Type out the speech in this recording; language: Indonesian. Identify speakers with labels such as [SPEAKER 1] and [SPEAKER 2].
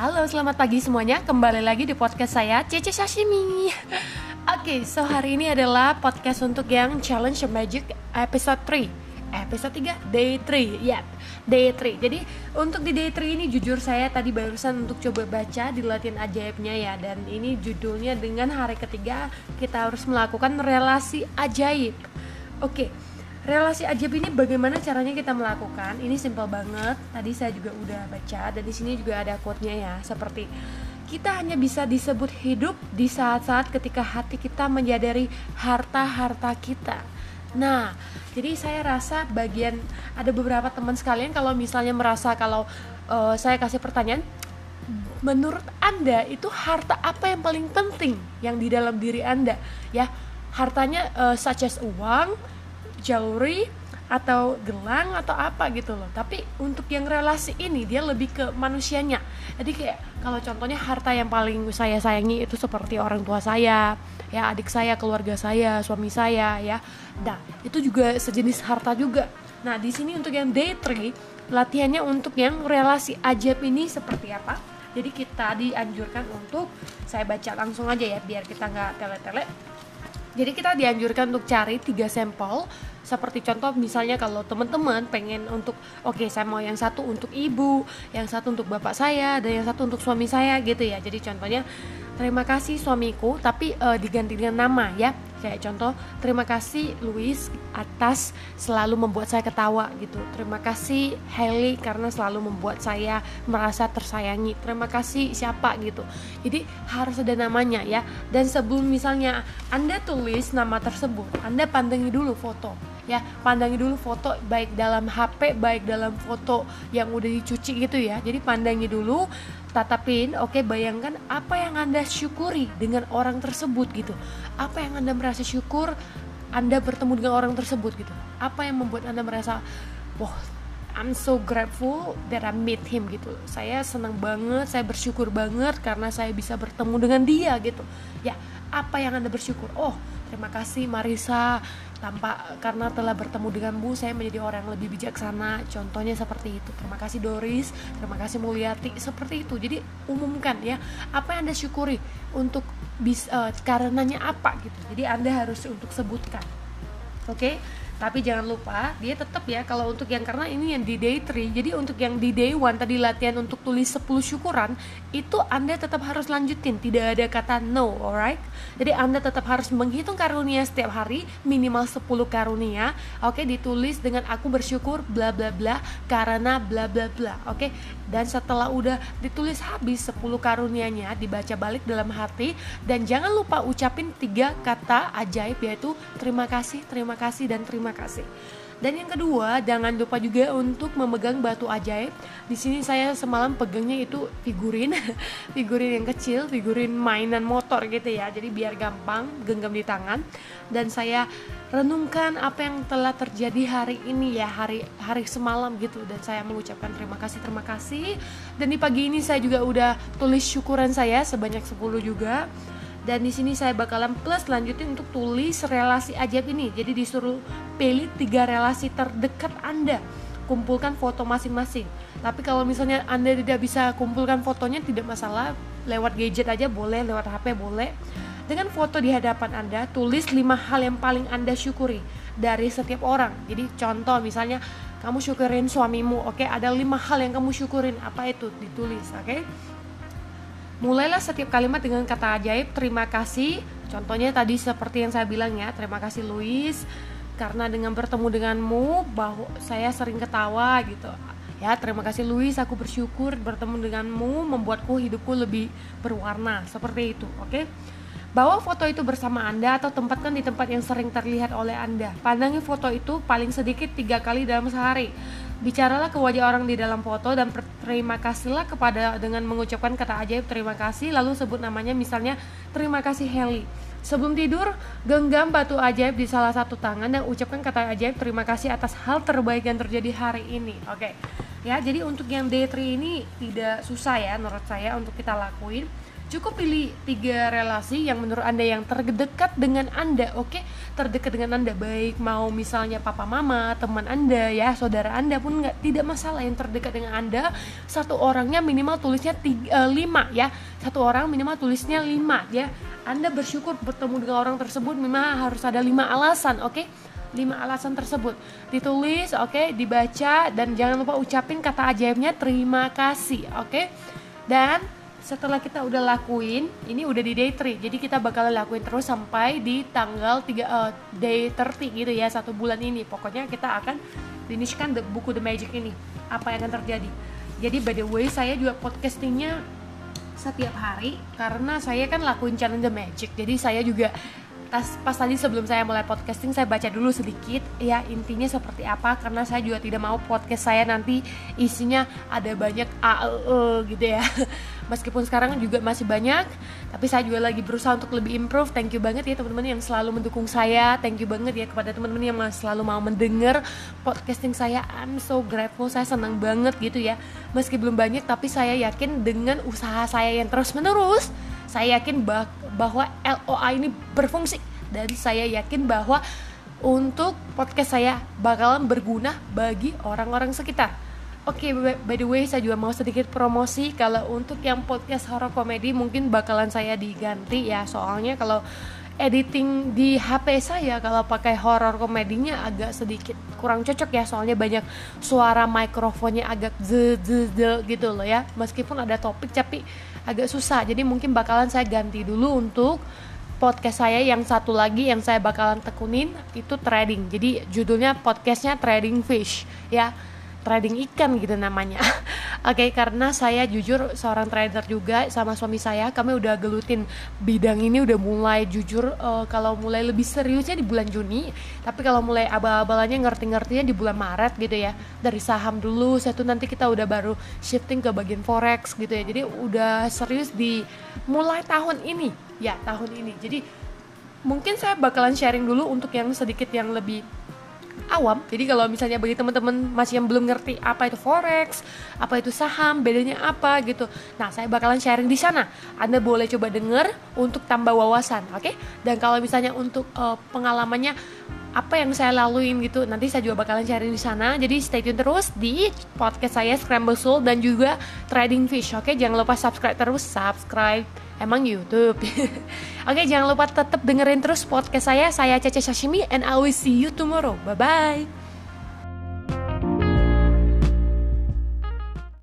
[SPEAKER 1] Halo, selamat pagi semuanya. Kembali lagi di podcast saya, Cece Sashimi. Oke, okay, so hari ini adalah podcast untuk yang Challenge Magic episode 3. Episode 3, day 3. Yap, day 3. Jadi, untuk di day 3 ini jujur saya tadi barusan untuk coba baca di latihan ajaibnya ya dan ini judulnya dengan hari ketiga kita harus melakukan relasi ajaib. Oke. Okay relasi ajaib ini bagaimana caranya kita melakukan? Ini simple banget. Tadi saya juga udah baca dan di sini juga ada quote-nya ya. Seperti kita hanya bisa disebut hidup di saat-saat ketika hati kita menyadari harta-harta kita. Nah jadi saya rasa bagian ada beberapa teman sekalian kalau misalnya merasa kalau uh, saya kasih pertanyaan menurut anda itu harta apa yang paling penting yang di dalam diri anda? Ya hartanya uh, such as uang jewelry atau gelang atau apa gitu loh. Tapi untuk yang relasi ini dia lebih ke manusianya. Jadi kayak kalau contohnya harta yang paling saya sayangi itu seperti orang tua saya ya adik saya keluarga saya suami saya ya. Nah itu juga sejenis harta juga. Nah di sini untuk yang day tree latihannya untuk yang relasi ajaib ini seperti apa? Jadi kita dianjurkan untuk saya baca langsung aja ya biar kita nggak tele-tele. Jadi kita dianjurkan untuk cari tiga sampel seperti contoh misalnya kalau teman-teman pengen untuk oke okay, saya mau yang satu untuk ibu yang satu untuk bapak saya dan yang satu untuk suami saya gitu ya. Jadi contohnya terima kasih suamiku tapi uh, diganti dengan nama ya. Kayak contoh terima kasih Louis atas selalu membuat saya ketawa gitu. Terima kasih Haley karena selalu membuat saya merasa tersayangi. Terima kasih siapa gitu. Jadi harus ada namanya ya. Dan sebelum misalnya anda tulis nama tersebut anda pandangi dulu foto ya pandangi dulu foto baik dalam HP baik dalam foto yang udah dicuci gitu ya. Jadi pandangi dulu tatapin oke okay, bayangkan apa yang anda syukuri dengan orang tersebut gitu. Apa yang anda merasa syukur anda bertemu dengan orang tersebut gitu. Apa yang membuat anda merasa wah I'm so grateful that I meet him gitu. Saya senang banget saya bersyukur banget karena saya bisa bertemu dengan dia gitu. Ya apa yang anda bersyukur? Oh terima kasih Marisa. Tanpa karena telah bertemu denganmu saya menjadi orang yang lebih bijaksana. Contohnya seperti itu. Terima kasih Doris. Terima kasih Mulyati. Seperti itu. Jadi umumkan ya apa yang anda syukuri untuk bis uh, karenanya apa gitu. Jadi anda harus untuk sebutkan. Oke? okay? Tapi jangan lupa dia tetap ya kalau untuk yang karena ini yang di day 3 jadi untuk yang di day 1 tadi latihan untuk tulis 10 syukuran itu anda tetap harus lanjutin tidak ada kata no alright jadi anda tetap harus menghitung karunia setiap hari minimal 10 karunia oke okay, ditulis dengan aku bersyukur bla bla bla karena bla bla bla oke okay? dan setelah udah ditulis habis 10 karunianya dibaca balik dalam hati dan jangan lupa ucapin tiga kata ajaib yaitu terima kasih terima kasih dan terima terima kasih. Dan yang kedua, jangan lupa juga untuk memegang batu ajaib. Di sini saya semalam pegangnya itu figurin, figurin yang kecil, figurin mainan motor gitu ya. Jadi biar gampang genggam di tangan. Dan saya renungkan apa yang telah terjadi hari ini ya, hari hari semalam gitu. Dan saya mengucapkan terima kasih, terima kasih. Dan di pagi ini saya juga udah tulis syukuran saya sebanyak 10 juga dan di sini saya bakalan plus lanjutin untuk tulis relasi ajaib ini. Jadi disuruh pilih tiga relasi terdekat anda. Kumpulkan foto masing-masing. Tapi kalau misalnya anda tidak bisa kumpulkan fotonya tidak masalah. Lewat gadget aja boleh lewat HP boleh. Dengan foto di hadapan anda tulis lima hal yang paling anda syukuri dari setiap orang. Jadi contoh misalnya kamu syukurin suamimu oke? Okay? ada lima hal yang kamu syukurin. Apa itu? Ditulis oke? okay? Mulailah setiap kalimat dengan kata ajaib terima kasih. Contohnya tadi seperti yang saya bilang ya, terima kasih Louis karena dengan bertemu denganmu bahwa saya sering ketawa gitu. Ya, terima kasih Louis, aku bersyukur bertemu denganmu membuatku hidupku lebih berwarna. Seperti itu, oke? Okay? Bawa foto itu bersama Anda atau tempatkan di tempat yang sering terlihat oleh Anda. Pandangi foto itu paling sedikit tiga kali dalam sehari. Bicaralah ke wajah orang di dalam foto dan terima kasihlah kepada dengan mengucapkan kata ajaib terima kasih lalu sebut namanya misalnya terima kasih Heli. Sebelum tidur, genggam batu ajaib di salah satu tangan dan ucapkan kata ajaib terima kasih atas hal terbaik yang terjadi hari ini. Oke. Okay. Ya, jadi untuk yang day 3 ini tidak susah ya menurut saya untuk kita lakuin. Cukup pilih tiga relasi yang menurut Anda yang terdekat dengan Anda, oke? Okay? Terdekat dengan Anda baik mau misalnya papa mama, teman Anda ya, saudara Anda pun nggak tidak masalah yang terdekat dengan Anda. Satu orangnya minimal tulisnya tiga, uh, lima ya. Satu orang minimal tulisnya lima ya. Anda bersyukur bertemu dengan orang tersebut memang harus ada lima alasan, oke? Okay? lima alasan tersebut ditulis oke okay, dibaca dan jangan lupa ucapin kata ajaibnya terima kasih oke okay? dan setelah kita udah lakuin ini udah di day 3 jadi kita bakal lakuin terus sampai di tanggal 3 uh, eh, day 30 gitu ya satu bulan ini. Pokoknya kita akan finishkan the, buku The Magic ini apa yang akan terjadi. Jadi by the way saya juga podcastingnya setiap hari karena saya kan lakuin challenge The Magic. Jadi saya juga pas, pas tadi sebelum saya mulai podcasting saya baca dulu sedikit ya intinya seperti apa. Karena saya juga tidak mau podcast saya nanti isinya ada banyak a e, e gitu ya meskipun sekarang juga masih banyak tapi saya juga lagi berusaha untuk lebih improve. Thank you banget ya teman-teman yang selalu mendukung saya. Thank you banget ya kepada teman-teman yang selalu mau mendengar podcasting saya. I'm so grateful saya senang banget gitu ya. Meski belum banyak tapi saya yakin dengan usaha saya yang terus menerus saya yakin bah bahwa LOA ini berfungsi. Dan saya yakin bahwa untuk podcast saya bakalan berguna bagi orang-orang sekitar. Oke, okay, by the way saya juga mau sedikit promosi. Kalau untuk yang podcast horror komedi mungkin bakalan saya diganti ya. Soalnya kalau editing di HP saya kalau pakai horror komedinya agak sedikit kurang cocok ya. Soalnya banyak suara mikrofonnya agak ze gitu loh ya. Meskipun ada topik tapi agak susah. Jadi mungkin bakalan saya ganti dulu untuk podcast saya. Yang satu lagi yang saya bakalan tekunin itu trading. Jadi judulnya podcastnya trading fish ya trading ikan gitu namanya. Oke, okay, karena saya jujur seorang trader juga sama suami saya, kami udah gelutin bidang ini udah mulai jujur uh, kalau mulai lebih seriusnya di bulan Juni, tapi kalau mulai abal-abalannya ngerti-ngertinya di bulan Maret gitu ya. Dari saham dulu, saya tuh nanti kita udah baru shifting ke bagian forex gitu ya. Jadi udah serius di mulai tahun ini, ya tahun ini. Jadi mungkin saya bakalan sharing dulu untuk yang sedikit yang lebih awam jadi kalau misalnya bagi teman-teman masih yang belum ngerti apa itu forex apa itu saham bedanya apa gitu nah saya bakalan sharing di sana anda boleh coba denger untuk tambah wawasan oke okay? dan kalau misalnya untuk uh, pengalamannya apa yang saya laluin gitu nanti saya juga bakalan sharing di sana jadi stay tune terus di podcast saya Scramble Soul dan juga Trading Fish oke okay? jangan lupa subscribe terus subscribe emang YouTube. Oke, jangan lupa tetap dengerin terus podcast saya. Saya Cece Sashimi and I will see you tomorrow. Bye bye.